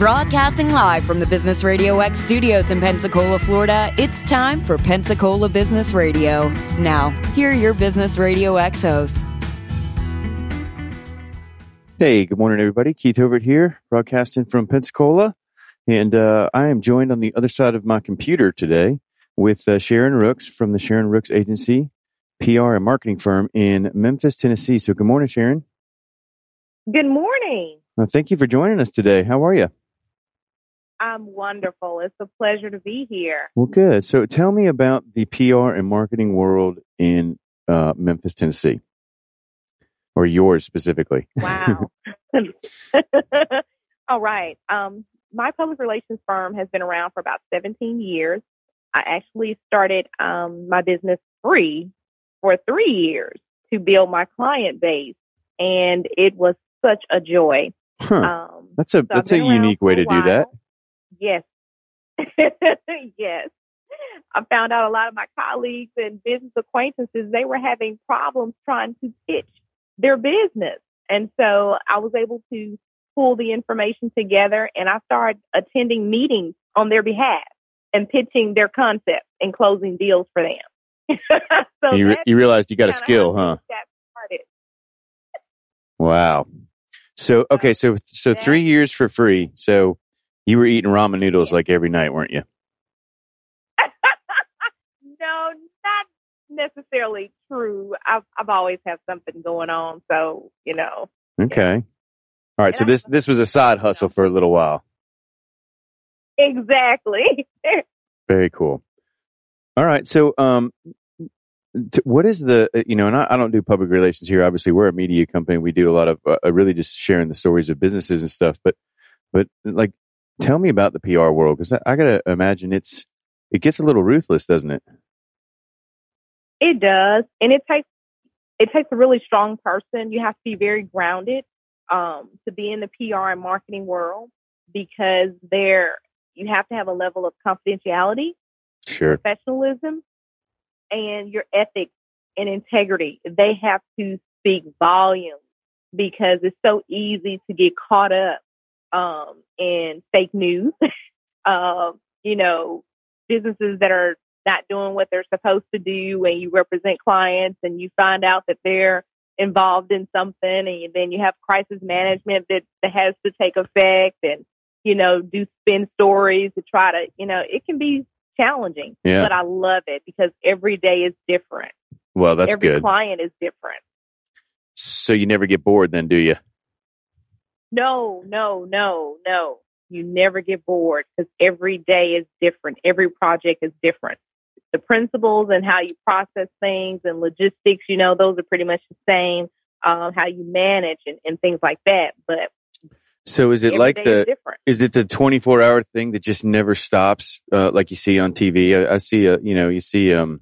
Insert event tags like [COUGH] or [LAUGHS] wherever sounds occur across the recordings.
Broadcasting live from the Business Radio X studios in Pensacola, Florida, it's time for Pensacola Business Radio. Now, here are your Business Radio X hosts. Hey, good morning, everybody. Keith Overt here, broadcasting from Pensacola. And uh, I am joined on the other side of my computer today with uh, Sharen Rooks from the Sharen Rooks Agency, PR and marketing firm in Memphis, Tennessee. So, good morning, Sharen. Good morning. Well, thank you for joining us today. How are you? I'm wonderful. It's a pleasure to be here. Well, good. So tell me about the PR and marketing world in uh, Memphis, Tennessee, or yours specifically. [LAUGHS] Wow. [LAUGHS] All right. Um, my public relations firm has been around for about 17 years. I actually started um, my business free for three years to build my client base, and it was such a joy. Huh. Um, that's a so that's a unique way to do that. Yes. [LAUGHS] yes. I found out a lot of my colleagues and business acquaintances, they were having problems trying to pitch their business. And so I was able to pull the information together and I started attending meetings on their behalf and pitching their concepts and closing deals for them. [LAUGHS] so you, re- you realized you got a skill, huh? Wow. So okay, so so three years for free. So you were eating ramen noodles like every night, weren't you? [LAUGHS] no, not necessarily true. I've I've always had something going on, so you know. Okay. Yeah. All right. And so this this was a side hustle for a little while. Exactly. [LAUGHS] Very cool. All right. So, um, t- what is the uh, you know, and I, I, don't do public relations here. Obviously, we're a media company. We do a lot of uh, really just sharing the stories of businesses and stuff. But, but like, Tell me about the PR world because I, I got to imagine it's it gets a little ruthless, doesn't it? It does, and it takes it takes a really strong person. You have to be very grounded um, to be in the PR and marketing world because there you have to have a level of confidentiality, sure, professionalism, and your ethics and integrity. They have to speak volumes because it's so easy to get caught up um, and fake news. uh, [LAUGHS] you know, businesses that are not doing what they're supposed to do, and you represent clients, and you find out that they're involved in something, and then you have crisis management that, that has to take effect, and you know, do spin stories to try to, you know, it can be challenging. Yeah. But I love it because every day is different. Well, that's every good. client is different. So you never get bored, then, do you? No, no, no, no. You never get bored because every day is different. Every project is different. The principles and how you process things and logistics, you know, those are pretty much the same. Um, how you manage and, and things like that. But so is it like the is, is, it the 24 hour thing that just never stops uh, like you see on TV I, I see a, you know you see um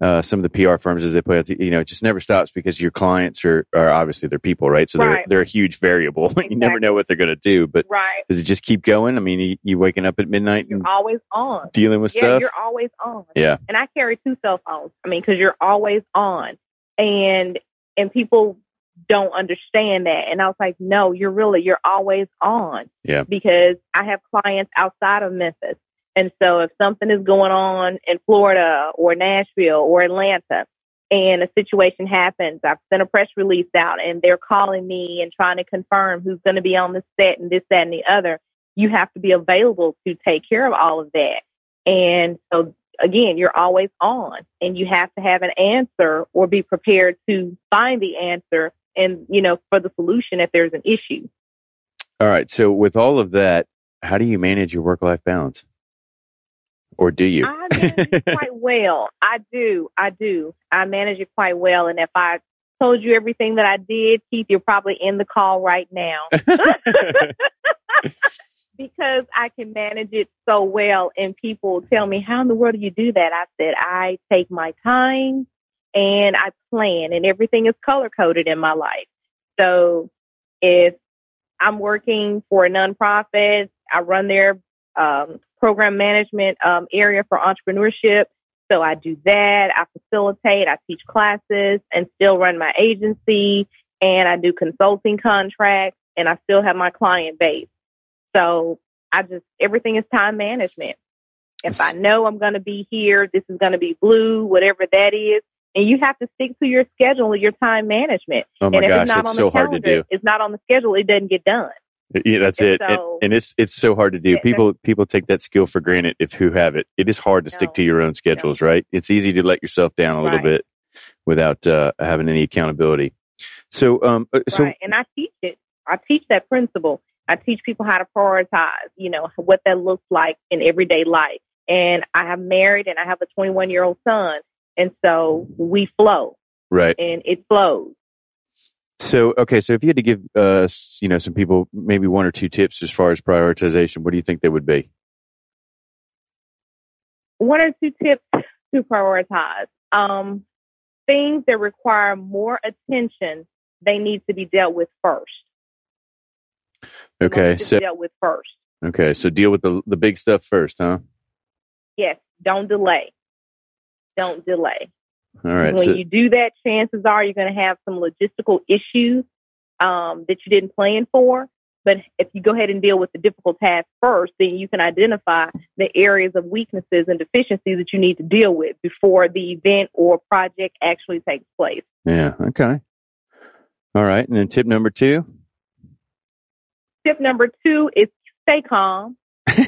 uh, some of the PR firms as they put it, you know, it just never stops because your clients are, are obviously they're people, right? So right. they're, they're a huge variable. Exactly. [LAUGHS] you never know what they're going to do, but right. does it just keep going? I mean, you, you waking up at midnight you're always on dealing with yeah, stuff. You're always on. Yeah. And I carry two cell phones. I mean, cause you're always on and, and people don't understand that. And I was like, no, you're really, you're always on. Yeah. Because I have clients outside of Memphis and so if something is going on in Florida or Nashville or Atlanta and a situation happens, I've sent a press release out and they're calling me and trying to confirm who's going to be on the set and this, that, and the other. You have to be available to take care of all of that. And so again, you're always on and you have to have an answer or be prepared to find the answer and, you know, for the solution if there's an issue. All right. So with all of that, how do you manage your work life balance? Or do you? I manage it quite [LAUGHS] well. I do. I do. I manage it quite well. And if I told you everything that I did, Keith, you're probably in the call right now. [LAUGHS] [LAUGHS] because I can manage it so well. And people tell me, How in the world do you do that? I said, I take my time and I plan, and everything is color coded in my life. So if I'm working for a nonprofit, I run their um, program management um, area for entrepreneurship. So I do that. I facilitate, I teach classes and still run my agency and I do consulting contracts and I still have my client base. so I just everything is time management. If I know I'm going to be here, this is going to be blue, whatever that is, and you have to stick to your schedule, your time management. Oh my and if gosh, it's not it's on so the hard to do. it's not on the schedule, it doesn't get done. Yeah, that's And it. And, so- and it's it's so hard to do. People people take that skill for granted if who have it. It is hard to stick to your own schedules, right? It's easy to let yourself down a little Right. bit without uh, having any accountability. So um uh, so right. And I teach it. I teach that principle. I teach people how to prioritize, you know, what that looks like in everyday life. And I have married and I have a 21 year old son. And so we flow right. and it flows. So okay, so if you had to give uh you know some people maybe one or two tips as far as prioritization, what do you think they would be? One or two tips to prioritize. Um, things that require more attention, they need to be dealt with first. Okay, so dealt with first. okay, so deal with the the big stuff first, huh? Yes, don't delay. Don't delay. All right. when So, you do that, chances are you're going to have some logistical issues um, that you didn't plan for. But if you go ahead and deal with the difficult task first, then you can identify the areas of weaknesses and deficiencies that you need to deal with before the event or project actually takes place. yeah. Okay. All right. And then tip number two. Tip number two is stay calm. [LAUGHS] Stay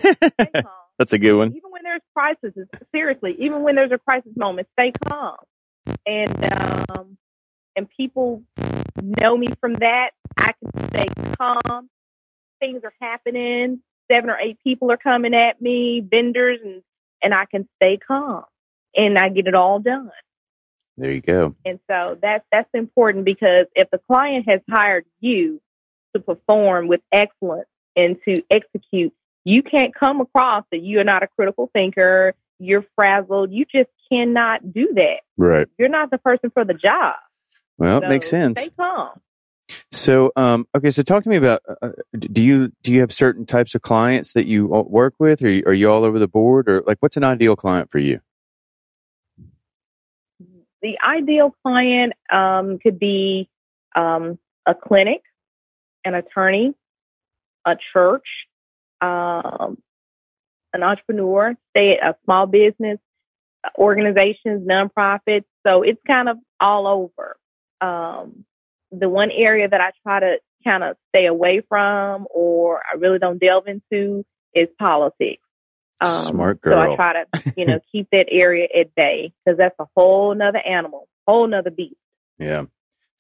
calm. That's a good one. even when there's crises, seriously, even when there's a crisis moment, stay calm. And um, and people know me from that. I can stay calm. Things are happening. Seven or eight people are coming at me, vendors, and and I can stay calm, and I get it all done. There you go. And so that's that's important because if the client has hired you to perform with excellence and to execute, you can't come across that you're not a critical thinker, you're frazzled. You just cannot do that. Right. You're not the person for the job. Well, it So makes sense. Stay calm. So, um, okay. So, talk to me about. Uh, do you do you have certain types of clients that you uh, work with, or are you all over the board, or like what's an ideal client for you? The ideal client um, could be um, a clinic, an attorney, a church, um, an entrepreneur, say a small business, organizations, nonprofits. So it's kind of all over. Um, the one area that I try to kind of stay away from or I really don't delve into is politics. Smart girl. So I try to, you know, [LAUGHS] keep that area at bay because that's a whole nother animal, whole nother beast. Yeah.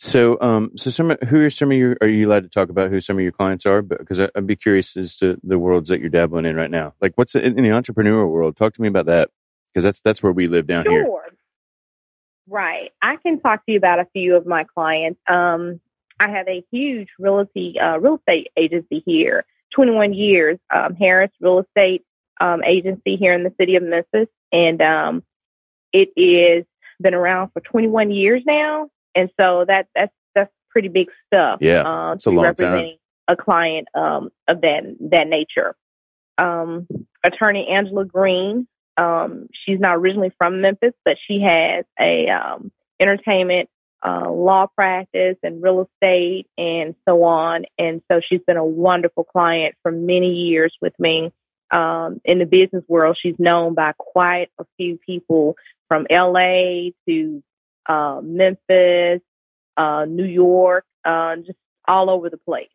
So, um, so some who are some of your? Are you allowed to talk about who some of your clients are? Because I'd be curious as to the worlds that you're dabbling in right now. Like, what's in the entrepreneurial world? Talk to me about that because that's that's where we live down here. Sure. Right. I can talk to you about a few of my clients. Um, I have a huge realty, uh, real estate agency here, 21 years, um, Harris Real Estate um, Agency here in the city of Memphis. And um, it is been around for 21 years now. And so that that's that's pretty big stuff. Yeah, uh, it's a long time. representing a client um, of that that nature. Um, attorney Angela Green, um, she's not originally from Memphis, but she has a um, entertainment uh, law practice and real estate and so on. And so she's been a wonderful client for many years with me. Um, in the business world, she's known by quite a few people from LA to uh, Memphis, uh, New York, uh, just all over the place.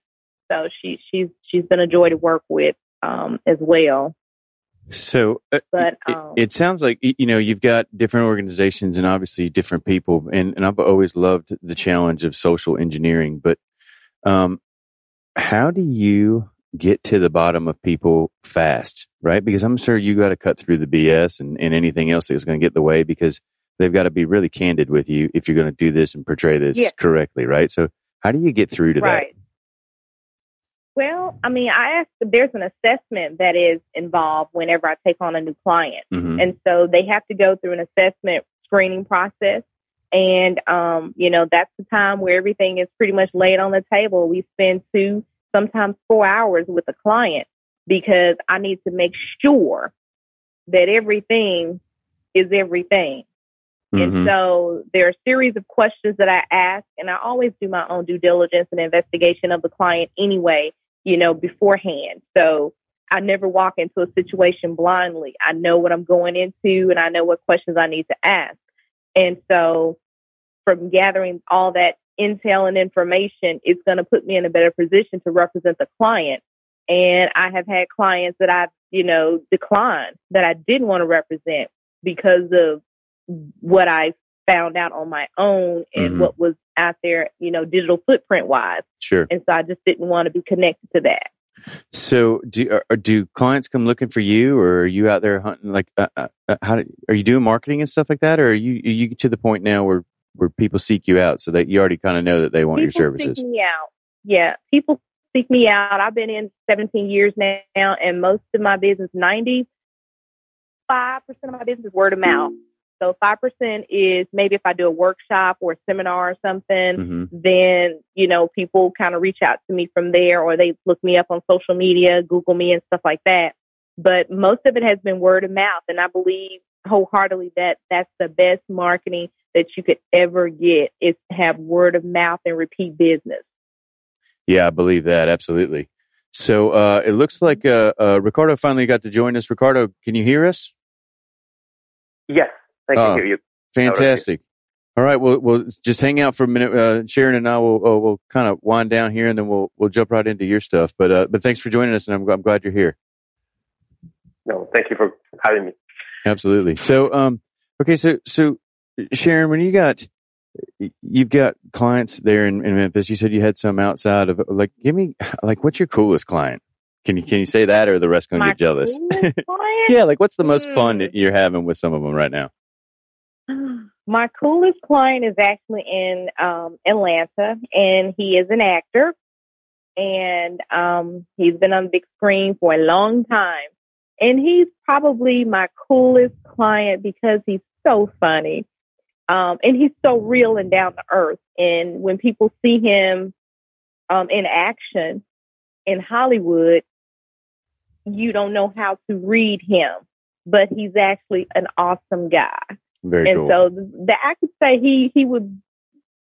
So she she's she's been a joy to work with um, as well. So, uh, But it, um, it sounds like you know you've got different organizations and obviously different people, and and I've always loved the challenge of social engineering. But um, how do you get to the bottom of people fast, right? Because I'm sure you got to cut through the BS and, and anything else that's going to get in the way because they've got to be really candid with you if you're going to do this and portray this Yeah. correctly, right? So, how do you get through to right. Well, I mean, I asked. There's an assessment that is involved whenever I take on a new client. that? hmm And so they have to go through an assessment screening process. And, um, you know, that's the time where everything is pretty much laid on the table. We spend two, sometimes four hours with a client because I need to make sure that everything is everything. And Mhm. so there are a series of questions that I ask, and I always do my own due diligence and investigation of the client anyway you know, beforehand. So I never walk into a situation blindly. I know what I'm going into and I know what questions I need to ask. And so from gathering all that intel and information, it's going to put me in a better position to represent the client. And I have had clients that I've, you know, declined that I didn't want to represent because of what I found out on my own and mm-hmm. what was out there, you know, digital footprint wise. Sure. And so I just didn't want to be connected to that. So do are, do clients come looking for you, or are you out there hunting? Like, uh, uh, uh, how do, are you doing marketing and stuff like that, or are you are you to the point now where where people seek you out so that you already kind of know that they want people your services? Seek me out. Yeah, people seek me out. I've been in 17 years now, and most of my business, 95% of my business is word of mouth. So 5% is maybe if I do a workshop or a seminar or something, mm-hmm. then, you know, people kind of reach out to me from there or they look me up on social media, Google me and stuff like that. But most of it has been word of mouth. And I believe wholeheartedly that that's the best marketing that you could ever get is to have word of mouth and repeat business. Yeah, I believe that. Absolutely. So uh, it looks like uh, uh, Ricardo finally got to join us. Ricardo, can you hear us? Yes, I can hear you. Fantastic. All right, well, we'll just hang out for a minute. Uh, Sharen and I will uh, we'll kind of wind down here, and then we'll we'll jump right into your stuff. But uh, but thanks for joining us, and I'm, I'm glad you're here. No, thank you for having me. Absolutely. So, um, okay, so so Sharen, when you got you've got clients there in, in, Memphis. You said you had some outside of like. Give me like what's your coolest client? Can you can you say that, or the rest gonna My get jealous? [LAUGHS] yeah, like what's the most fun that you're having with some of them right now? My coolest client is actually in um, Atlanta, and he is an actor, and um, he's been on the big screen for a long time. And he's probably my coolest client because he's so funny. Um, and he's so real and down to earth. And when people see him um, in action in Hollywood, you don't know how to read him, but he's actually an awesome guy. Very and cool. so the, I could say he he would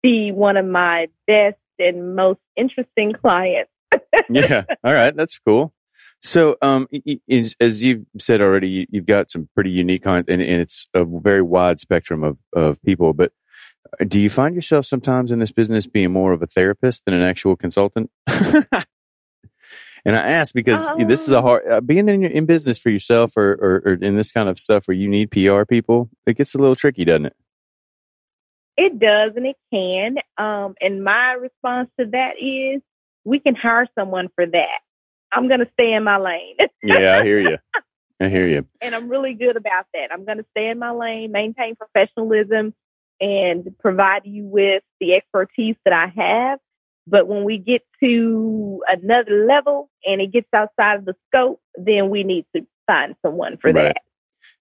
be one of my best and most interesting clients. [LAUGHS] yeah. All right. That's cool. So, um, as you've said already, you've got some pretty unique content, and, and it's a very wide spectrum of, of people. But uh, do you find yourself sometimes in this business being more of a therapist than an actual consultant? [LAUGHS] and I ask because um, this is a hard uh, being in in business for yourself or, or, or in this kind of stuff where you need PR people. It gets a little tricky, doesn't it? It does, and it can. Um, and my response to that is, we can hire someone for that. I'm going to stay in my lane. yeah, I hear you. [LAUGHS] I hear you. And I'm really good about that. I'm going to stay in my lane, maintain professionalism, and provide you with the expertise that I have. But when we get to another level and it gets outside of the scope, then we need to find someone for right. that.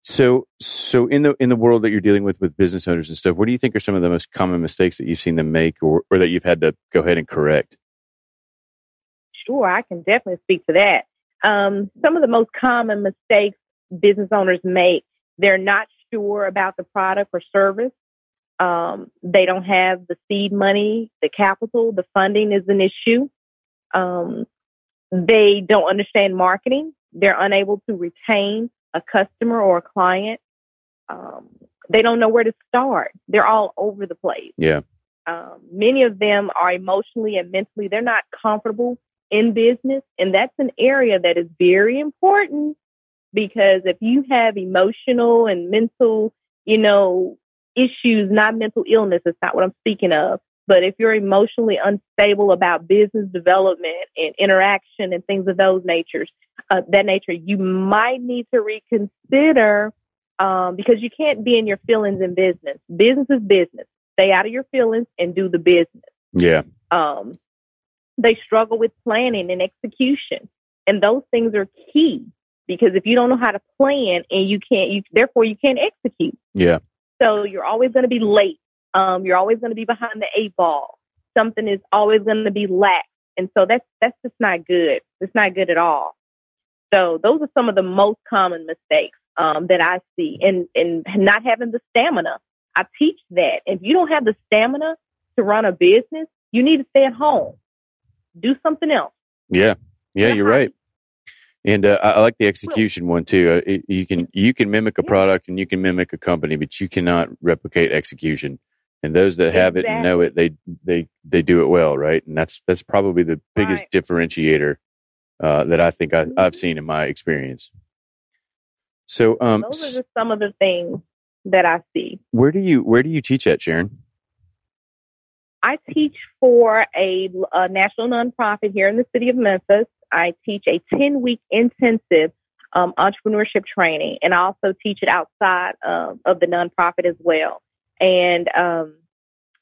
So, so in the in the world that you're dealing with with business owners and stuff, what do you think are some of the most common mistakes that you've seen them make, or, or that you've had to go ahead and correct? Sure, I can definitely speak to that. Um, some of the most common mistakes business owners make, they're not sure about the product or service. Um, they don't have the seed money, the capital, the funding is an issue. Um, they don't understand marketing. They're unable to retain a customer or a client. Um, they don't know where to start. They're all over the place. Yeah. Um, many of them are emotionally and mentally, they're not comfortable in business. And that's an area that is very important because if you have emotional and mental, you know, issues, not mental illness, it's not what I'm speaking of. But if you're emotionally unstable about business development and interaction and things of those natures, uh, that nature, you might need to reconsider um, because you can't be in your feelings in business. Business is business. Stay out of your feelings and do the business. Yeah. Um, they struggle with planning and execution. And those things are key because if you don't know how to plan and you can't, you therefore you can't execute. Yeah. So you're always going to be late. Um, you're always going to be behind the eight ball. Something is always going to be lax, and so that's that's just not good. It's not good at all. So those are some of the most common mistakes um, that I see, and and not having the stamina. I teach that if you don't have the stamina to run a business, you need to stay at home do something else. Yeah. Yeah, you're right. And uh, I, like the execution one too. Uh, it, you can you can mimic a product and you can mimic a company, but you cannot replicate execution. And those that have it and know it, they they they do it well, right? And that's that's probably the biggest Right. differentiator uh, that I think I, I've Mhm. seen in my experience. So, um, Those are just some of the things that I see. where do you where do you teach at, Sharen? I teach for a, a national nonprofit here in the city of Memphis. I teach a 10 week intensive um, entrepreneurship training, and I also teach it outside um, of the nonprofit as well. And um,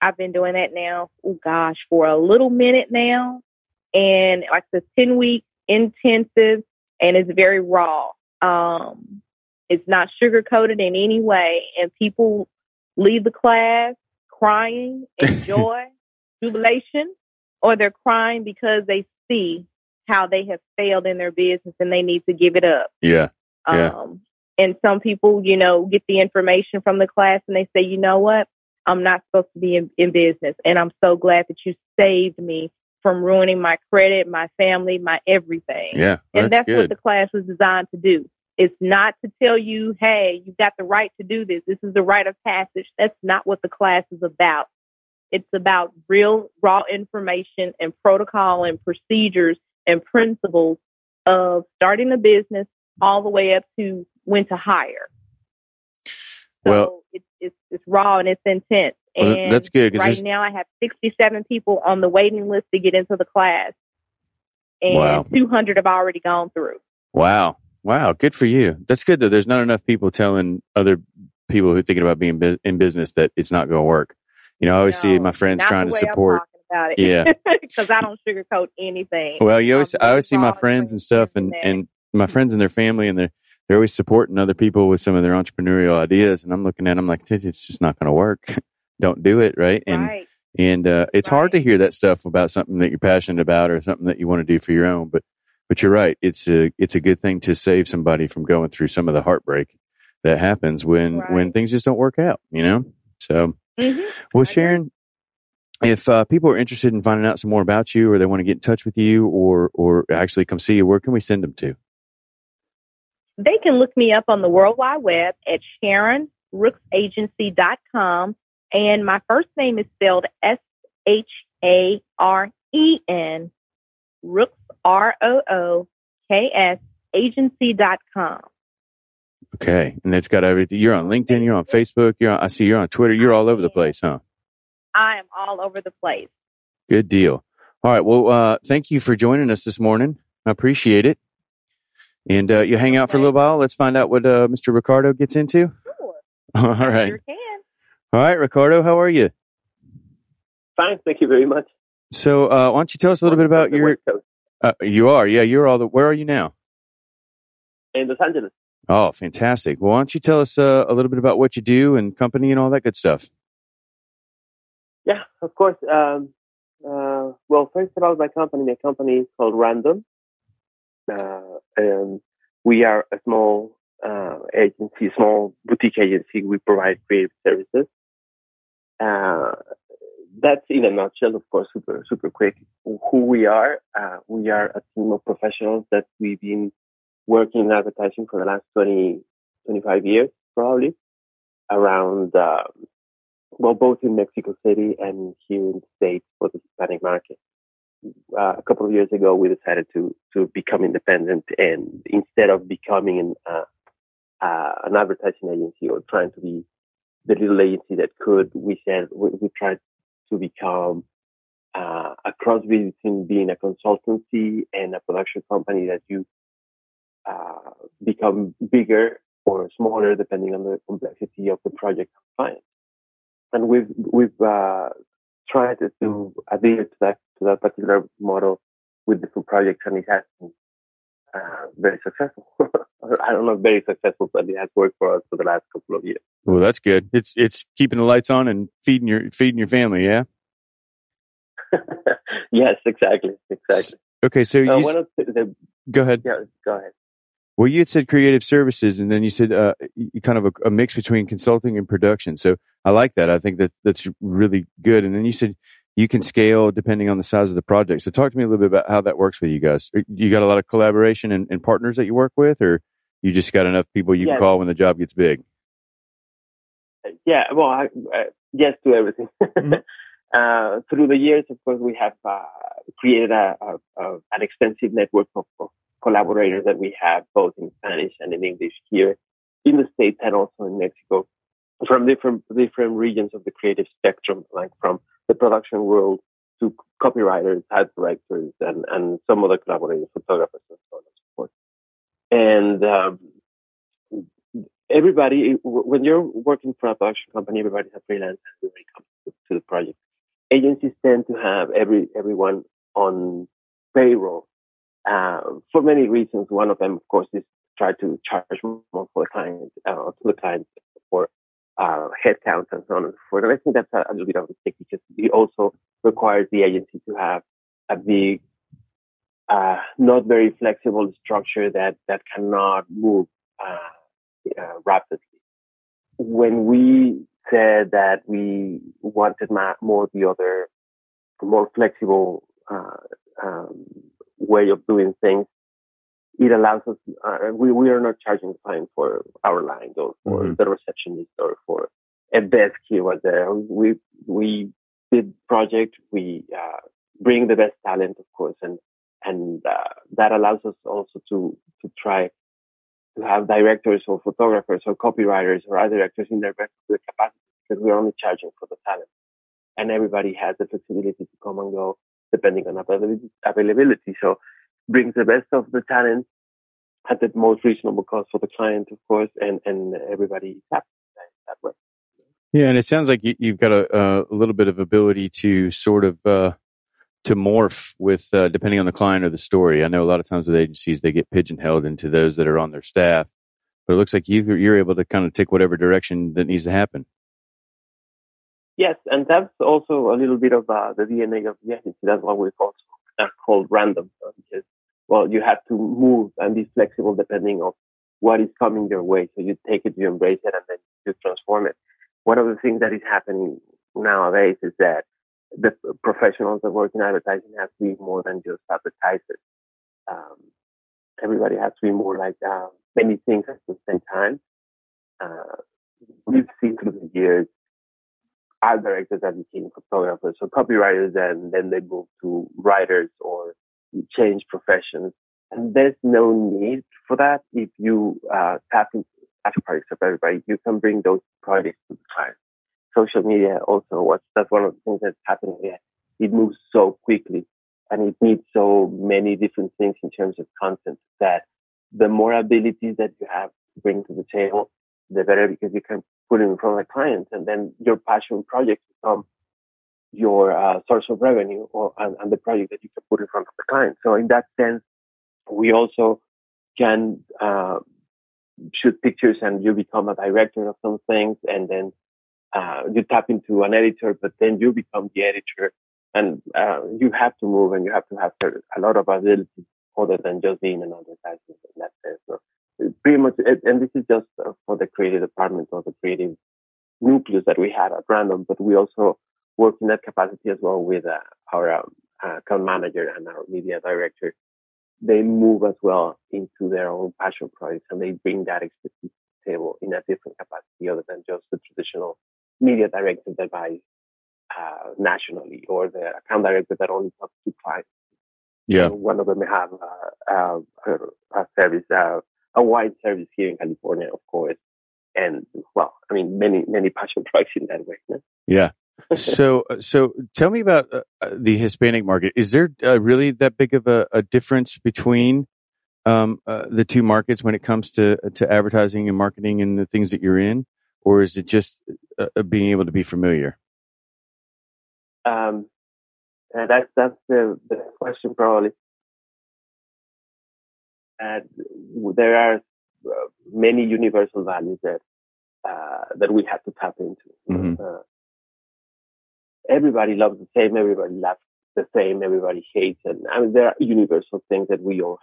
I've been doing that now, oh gosh, for a little minute now. And like the 10 week intensive, and it's very raw. Um, it's not sugar coated in any way, and people leave the class crying in [LAUGHS] joy, jubilation, or they're crying because they see how they have failed in their business and they need to give it up. Yeah, Yeah. Um, and some people, you know, get the information from the class and they say, you know what? I'm not supposed to be in, in business. And I'm so glad that you saved me from ruining my credit, my family, my everything. yeah, That's And that's that's what the class was designed to do. It's not to tell you, hey, you've got the right to do this. This is the rite of passage. That's not what the class is about. It's about real, raw information and protocol and procedures and principles of starting a business all the way up to when to hire. So Well- it's, it's, it's raw and it's intense. Well, and that's good, right now I have 67 people on the waiting list to get into the class. And Wow. 200 have already gone through. Wow. Wow. Good for you. That's good that there's not enough people telling other people who are thinking about being bu- in business that it's not going to work. You know, I always see my friends trying to support. About it. Yeah. [LAUGHS] because I don't sugarcoat anything. Well, you always, I'm I always see my friends and stuff and, and my friends and their family and they're, they're always supporting other people with some of their entrepreneurial ideas. And I'm looking at them like, it's just not going to work. [LAUGHS] Don't do it. Right. And, right. and, uh, it's hard to hear that stuff about something that you're passionate about or something that you want to do for your own. But, but you're right. It's a, it's a good thing to save somebody from going through some of the heartbreak that happens when, when things just don't work out, you know? So, Mhm. well. Sharen, if uh, people are interested in finding out some more about you, or they want to get in touch with you, or or actually come see you, where can we send them to? They can look me up on the World Wide Web at SharenRooksagency.com. And my first name is spelled S H A R E N, Rooks, R O O K S, agency.com. Okay, and it's got everything. You're on LinkedIn. You're on Facebook. You're on, I see you're on Twitter. You're all over the place, huh? I am all over the place. Good deal. All right. Well, uh, thank you for joining us this morning. I appreciate it. And uh, you hang out for a little while. Let's find out what uh, Mr. Ricardo gets into. Sure. [LAUGHS] All I right. Sure can. All right, Ricardo. How are you? Fine, thank you very much. So, uh, why don't you tell us a little bit about your? West Coast Uh, you are, yeah. You're all the. Where are you now? in Los Angeles. Oh, fantastic. Well, why don't you tell us uh, a little bit about what you do and company and all that good stuff? Yeah, of course. Um, uh, well, first about my company. My company is called Random, uh, and we are a small uh, agency, small boutique agency. We provide creative services. Uh, that's in a nutshell, of course, super super quick. Who we are? Uh, we are a team of professionals that we've been working in advertising for the last 20, 25 years, probably, around. Um, well, both in Mexico City and here in the States for the Hispanic market. Uh, a couple of years ago, we decided to to become independent, and instead of becoming an uh, uh, an advertising agency or trying to be the little agency that could, we said we, we tried to become uh, a cross between being a consultancy and a production company that you uh, become bigger or smaller depending on the complexity of the project client and we've we've uh, tried to adhere to that to that particular model with different projects, and it has been uh, very successful. [LAUGHS] I don't know, very successful, but it has worked for us for the last couple of years. Well, that's good. It's it's keeping the lights on and feeding your feeding your family. Yeah. [LAUGHS] yes, exactly, exactly. Okay, so Uh, you, one of the, the go ahead. yeah, go ahead. Well, you had said creative services, and then you said uh, kind of a, a mix between consulting and production. So I like that. I think that that's really good. And then you said you can scale depending on the size of the project. So talk to me a little bit about how that works with you guys. You got a lot of collaboration and, and partners that you work with, or you just got enough people you yes. can call when the job gets big? Yeah, well, I, uh, yes to everything. Mm-hmm. [LAUGHS] uh, through the years, of course, we have uh, created a, a, a, an extensive network of, of, collaborators that we have both in Spanish and in English here in the States and also in Mexico from different different regions of the creative spectrum, like from the production world to copywriters, art directors, and, and some other collaborators, photographers, and so on and so forth. And um, everybody, when you're working for a production company, everybody's a freelancer when it comes to, to the project. Agencies tend to have every everyone on payroll uh, for many reasons. One of them, of course, is try to charge more for the client, uh, to the client for uh, and so on and so forth. And I think that's a, a little bit of a mistake because it also requires the agency to have a big, uh, not very flexible structure that, that cannot move uh, uh rapidly. When we said that we wanted more the other, more flexible um, way of doing things, it allows us, uh, we, we are not charging client for our line or for mm-hmm. the receptionist or for a desk here or there. We, we did project, we, uh, bring the best talent, of course, and, and, uh, that allows us also to, to try to have directors or photographers or copywriters or other directors in their best capacity because we're only charging for the talent. And everybody has the flexibility to come and go depending on availability. So brings the best of the talent at the most reasonable cost for the client, of course, and, and everybody happy that way. Yeah, and it sounds like you, have got a, a, little bit of ability to sort of uh, to morph with uh, depending on the client or the story. I know a lot of times with agencies they get pigeonholed into those that are on their staff, but it looks like you you're able to kind of take whatever direction that needs to happen. Yes, and that's also a little bit of uh, the DNA of the agency. That's why we also uh, called random because well, you have to move and be flexible depending on what is coming your way. So you take it, you embrace it, and then you transform it. One of the things that is happening nowadays is that the professionals that work in advertising have to be more than just advertisers. Um, everybody has to be more like uh, many things at the same time. Uh, we've seen through the years art directors that became photographers, so copywriters, and then they move to writers or change professions. And there's no need for that if you uh, tap into the projects of everybody. You can bring those projects to the client. Social media also, what's, that's one of the things that's happening here. It moves so quickly and it needs so many different things in terms of content that the more abilities that you have to bring to the table, the better because you can put in front of the clients and then your passion projects become your uh, source of revenue or and, and, the project that you can put in front of the client. So in that sense, we also can uh, shoot pictures and you become a director of some things, and then uh, you tap into an editor, but then you become the editor, and uh, you have to move and you have to have a lot of ability other than just being an advertisement in that sense. So pretty much, and this is just uh, for the creative department or the creative nucleus that we had at random, but we also work in that capacity as well with uh, our um, uh, account manager and our media director. They move as well into their own passion projects and they bring that expertise to the table in a different capacity other than just the traditional media director that buys uh, nationally or the account director that only talks to clients. Yeah. So one of them may have uh, a service, uh, a wide service here in California, of course. And well, I mean, many, many passion [LAUGHS] projects in that way. No? Yeah [LAUGHS] so, uh, so tell me about uh, uh, the Hispanic market. Is there uh, really that big of a, a difference between um, uh, the two markets when it comes to to advertising and marketing and the things that you're in, or is it just uh, being able to be familiar? Um, that's that's the, the question probably. And there are many universal values that that we have to tap into. Mm-hmm everybody loves the same, everybody loves the same, everybody hates, and I mean there are universal things that we all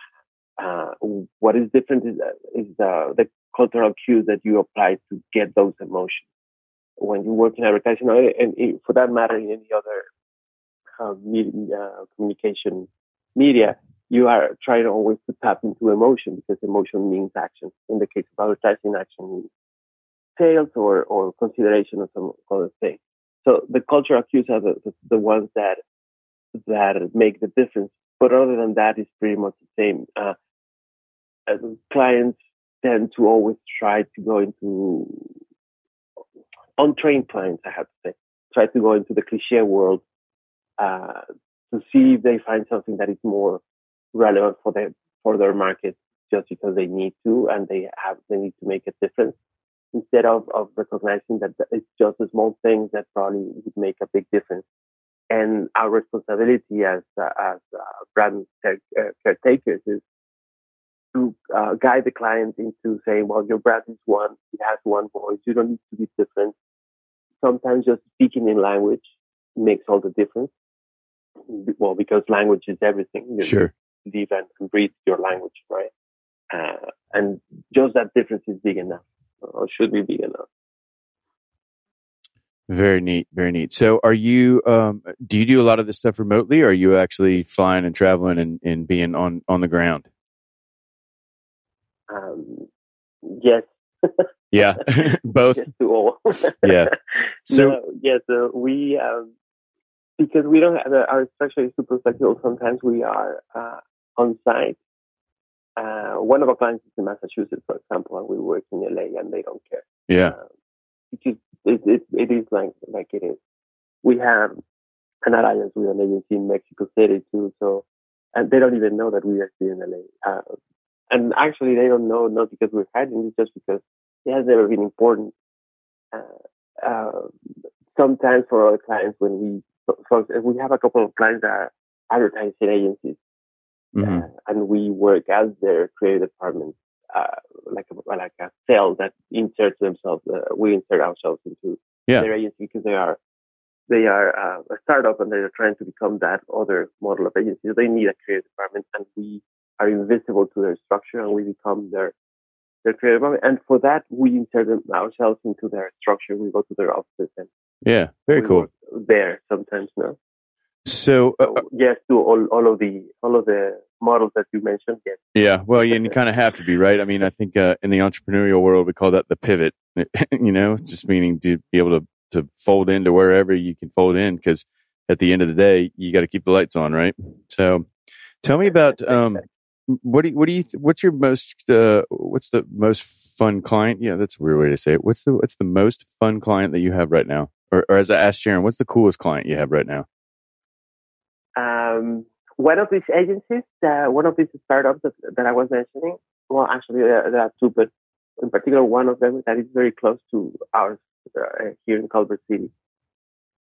have. Uh, what is different is, uh, is the, the cultural cues that you apply to get those emotions. When you work in advertising, and for that matter, in any other uh, media, communication media, you are trying always to tap into emotion because emotion means action. In the case of advertising, action means sales or, or consideration of some other thing. So the cultural cues are the, the, the ones that that make the difference. But other than that, it's pretty much the same. Uh, clients tend to always try to go into untrained clients, I have to say, try to go into the cliche world uh, to see if they find something that is more relevant for their for their market just because they need to and they have they need to make a difference instead of, of recognizing that it's just a small thing that probably would make a big difference. And our responsibility as uh, as uh, brand uh, caretakers is to uh, guide the client into saying, well, your brand is one, it has one voice, you don't need to be different. Sometimes just speaking in language makes all the difference. Well, because language is everything. You Live and breathe your language, right? Uh, and just that difference is big enough, or should be big enough. Very neat, very neat. So, are you? Um, do you do a lot of this stuff remotely, or are you actually flying and traveling and, and being on on the ground? Um, yes. [LAUGHS] yeah, [LAUGHS] both. Yes to all. [LAUGHS] yeah. So no, yes, uh, we um, because we don't have our structure is super flexible. Sometimes we are uh, on site. Uh, one of our clients is in Massachusetts, for example, and we work in LA, and they don't care. Yeah. Uh, because it, it, it is like like it is. We have an alliance with an agency in Mexico City too, so and they don't even know that we are here in LA. Uh, and actually, they don't know not because we're hiding, it's just because it has never been important. Uh, uh, sometimes for our clients, when we we have a couple of clients that are advertising agencies, mm-hmm. uh, and we work as their creative department, uh, like a, like a cell that inserts themselves. Uh, we insert ourselves into yeah. their agency because they are they are uh, a startup and they're trying to become that other model of agency. They need a creative department, and we are invisible to their structure, and we become their their creative department. And for that, we insert ourselves into their structure. We go to their offices and yeah, very cool. There sometimes, no. So, uh, so, yes, to all all of the all of the models that you mentioned. Yes. Yeah, well, and you kind of have to be right. I mean, I think uh, in the entrepreneurial world, we call that the pivot. [LAUGHS] you know, just meaning to be able to to fold into wherever you can fold in, because at the end of the day, you got to keep the lights on, right? So, tell me about um, what do you, what do you what's your most uh, what's the most fun client? Yeah, that's a weird way to say it. What's the what's the most fun client that you have right now? Or, or as I asked Sharen, what's the coolest client you have right now? Um, one of these agencies, uh, one of these startups that, that I was mentioning. Well, actually, there, there, are two, but in particular, one of them that is very close to ours uh, here in Culver City.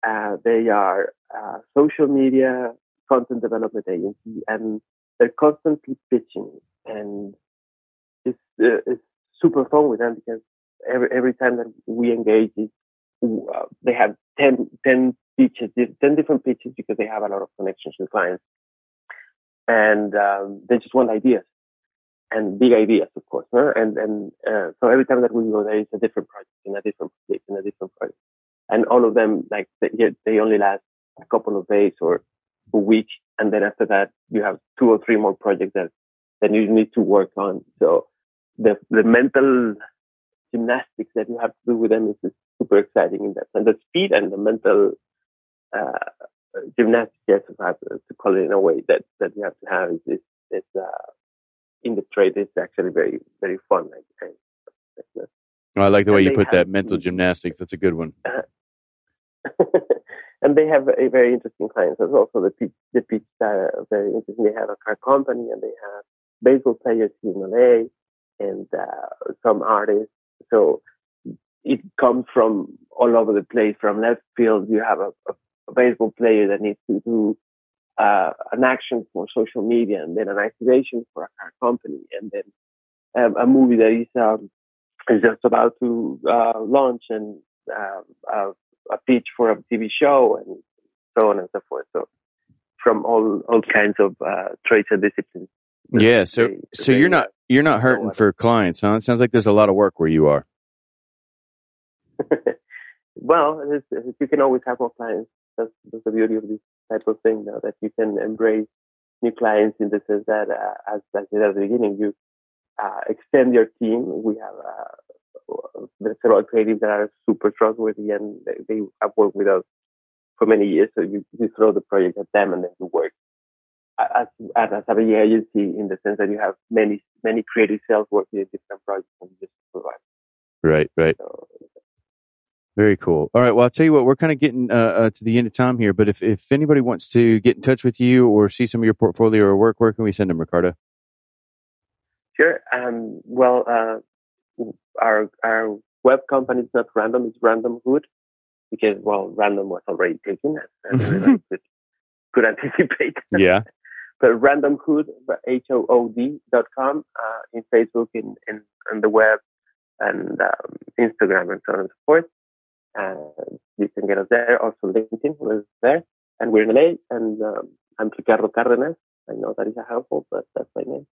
Uh, they are uh, social media content development agency, and they're constantly pitching, and it's uh, it's super fun with them because every every time that we engage, uh, they have 10, 10 pitches, 10 different pitches because they have a lot of connections with clients. And um, they just want ideas and big ideas, of course. Huh? And and uh, so every time that we go there, it's a different project, in a different project, in a different project. And all of them, like, they, they only last a couple of days or a week. And then after that, you have two or three more projects that, that you need to work on. So the, the mental gymnastics that you have to do with them is super exciting in that. And the speed and the mental gymnastics, yes, have to call it in a way that, that you have to have is, is, is uh, in the trade. It's actually very, very fun. I, I, I like the way you put that mental gymnastics. That's a good one. [LAUGHS] and they have a very interesting clients as well. So the pitch, the pitch are very interesting. They have a car company and they have baseball players in LA and uh, some artists. So it comes from all over the place. From left field, you have a, a, a baseball player that needs to do uh, an action for social media, and then an activation for a car company, and then um, a movie that is um, is just about to uh, launch, and uh, a, a pitch for a TV show, and so on and so forth. So from all all kinds of uh, trades and disciplines. Yeah. So they, so they, you're not you're not hurting for clients, huh? It sounds like there's a lot of work where you are. [LAUGHS] well, you can always have more clients. That's, that's the beauty of this type of thing now that you can embrace new clients in the sense that, uh, as I said at the beginning, you uh, extend your team. We have uh, several creatives that are super trustworthy and they, they have worked with us for many years. So you, you throw the project at them and then you work as, as, a agency in the sense that you have many, many creative cells working in different projects and just provide. Right, right. So, very cool. All right. Well, I'll tell you what, we're kind of getting uh, uh, to the end of time here, but if, if anybody wants to get in touch with you or see some of your portfolio or work, where can we send them, Ricardo? Sure. Um, well, uh, our, our web company is not random, it's Random Hood because, well, random was already taken as [LAUGHS] could, could anticipate. [LAUGHS] Yeah. but Random Hood, H-O-O-D dot com, uh, in Facebook, in, in, in the web and um, Instagram and so on and so forth. And you can get us there. Also LinkedIn, we're there. And we're in LA. And um, I'm Ricardo Cardenas. I know that is a helpful, but that's my name.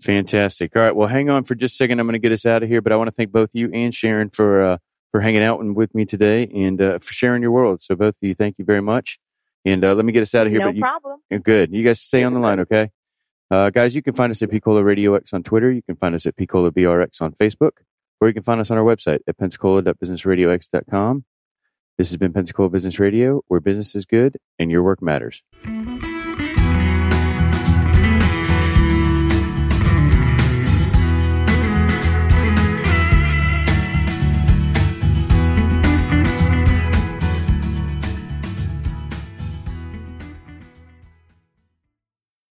Fantastic. All right. Well, hang on for just a second. I'm going to get us out of here, but I want to thank both you and Sharen for uh, for hanging out and with me today and uh, for sharing your world. So both of you, thank you very much. And uh, let me get us out of here. No but you, problem. Good. You guys stay on the line, okay? Uh, guys, you can find us at Pcola Radio X on Twitter. You can find us at Pcola BRX on Facebook or you can find us on our website at pensacola.businessradiox.com. This has been Pensacola Business Radio, where business is good and your work matters.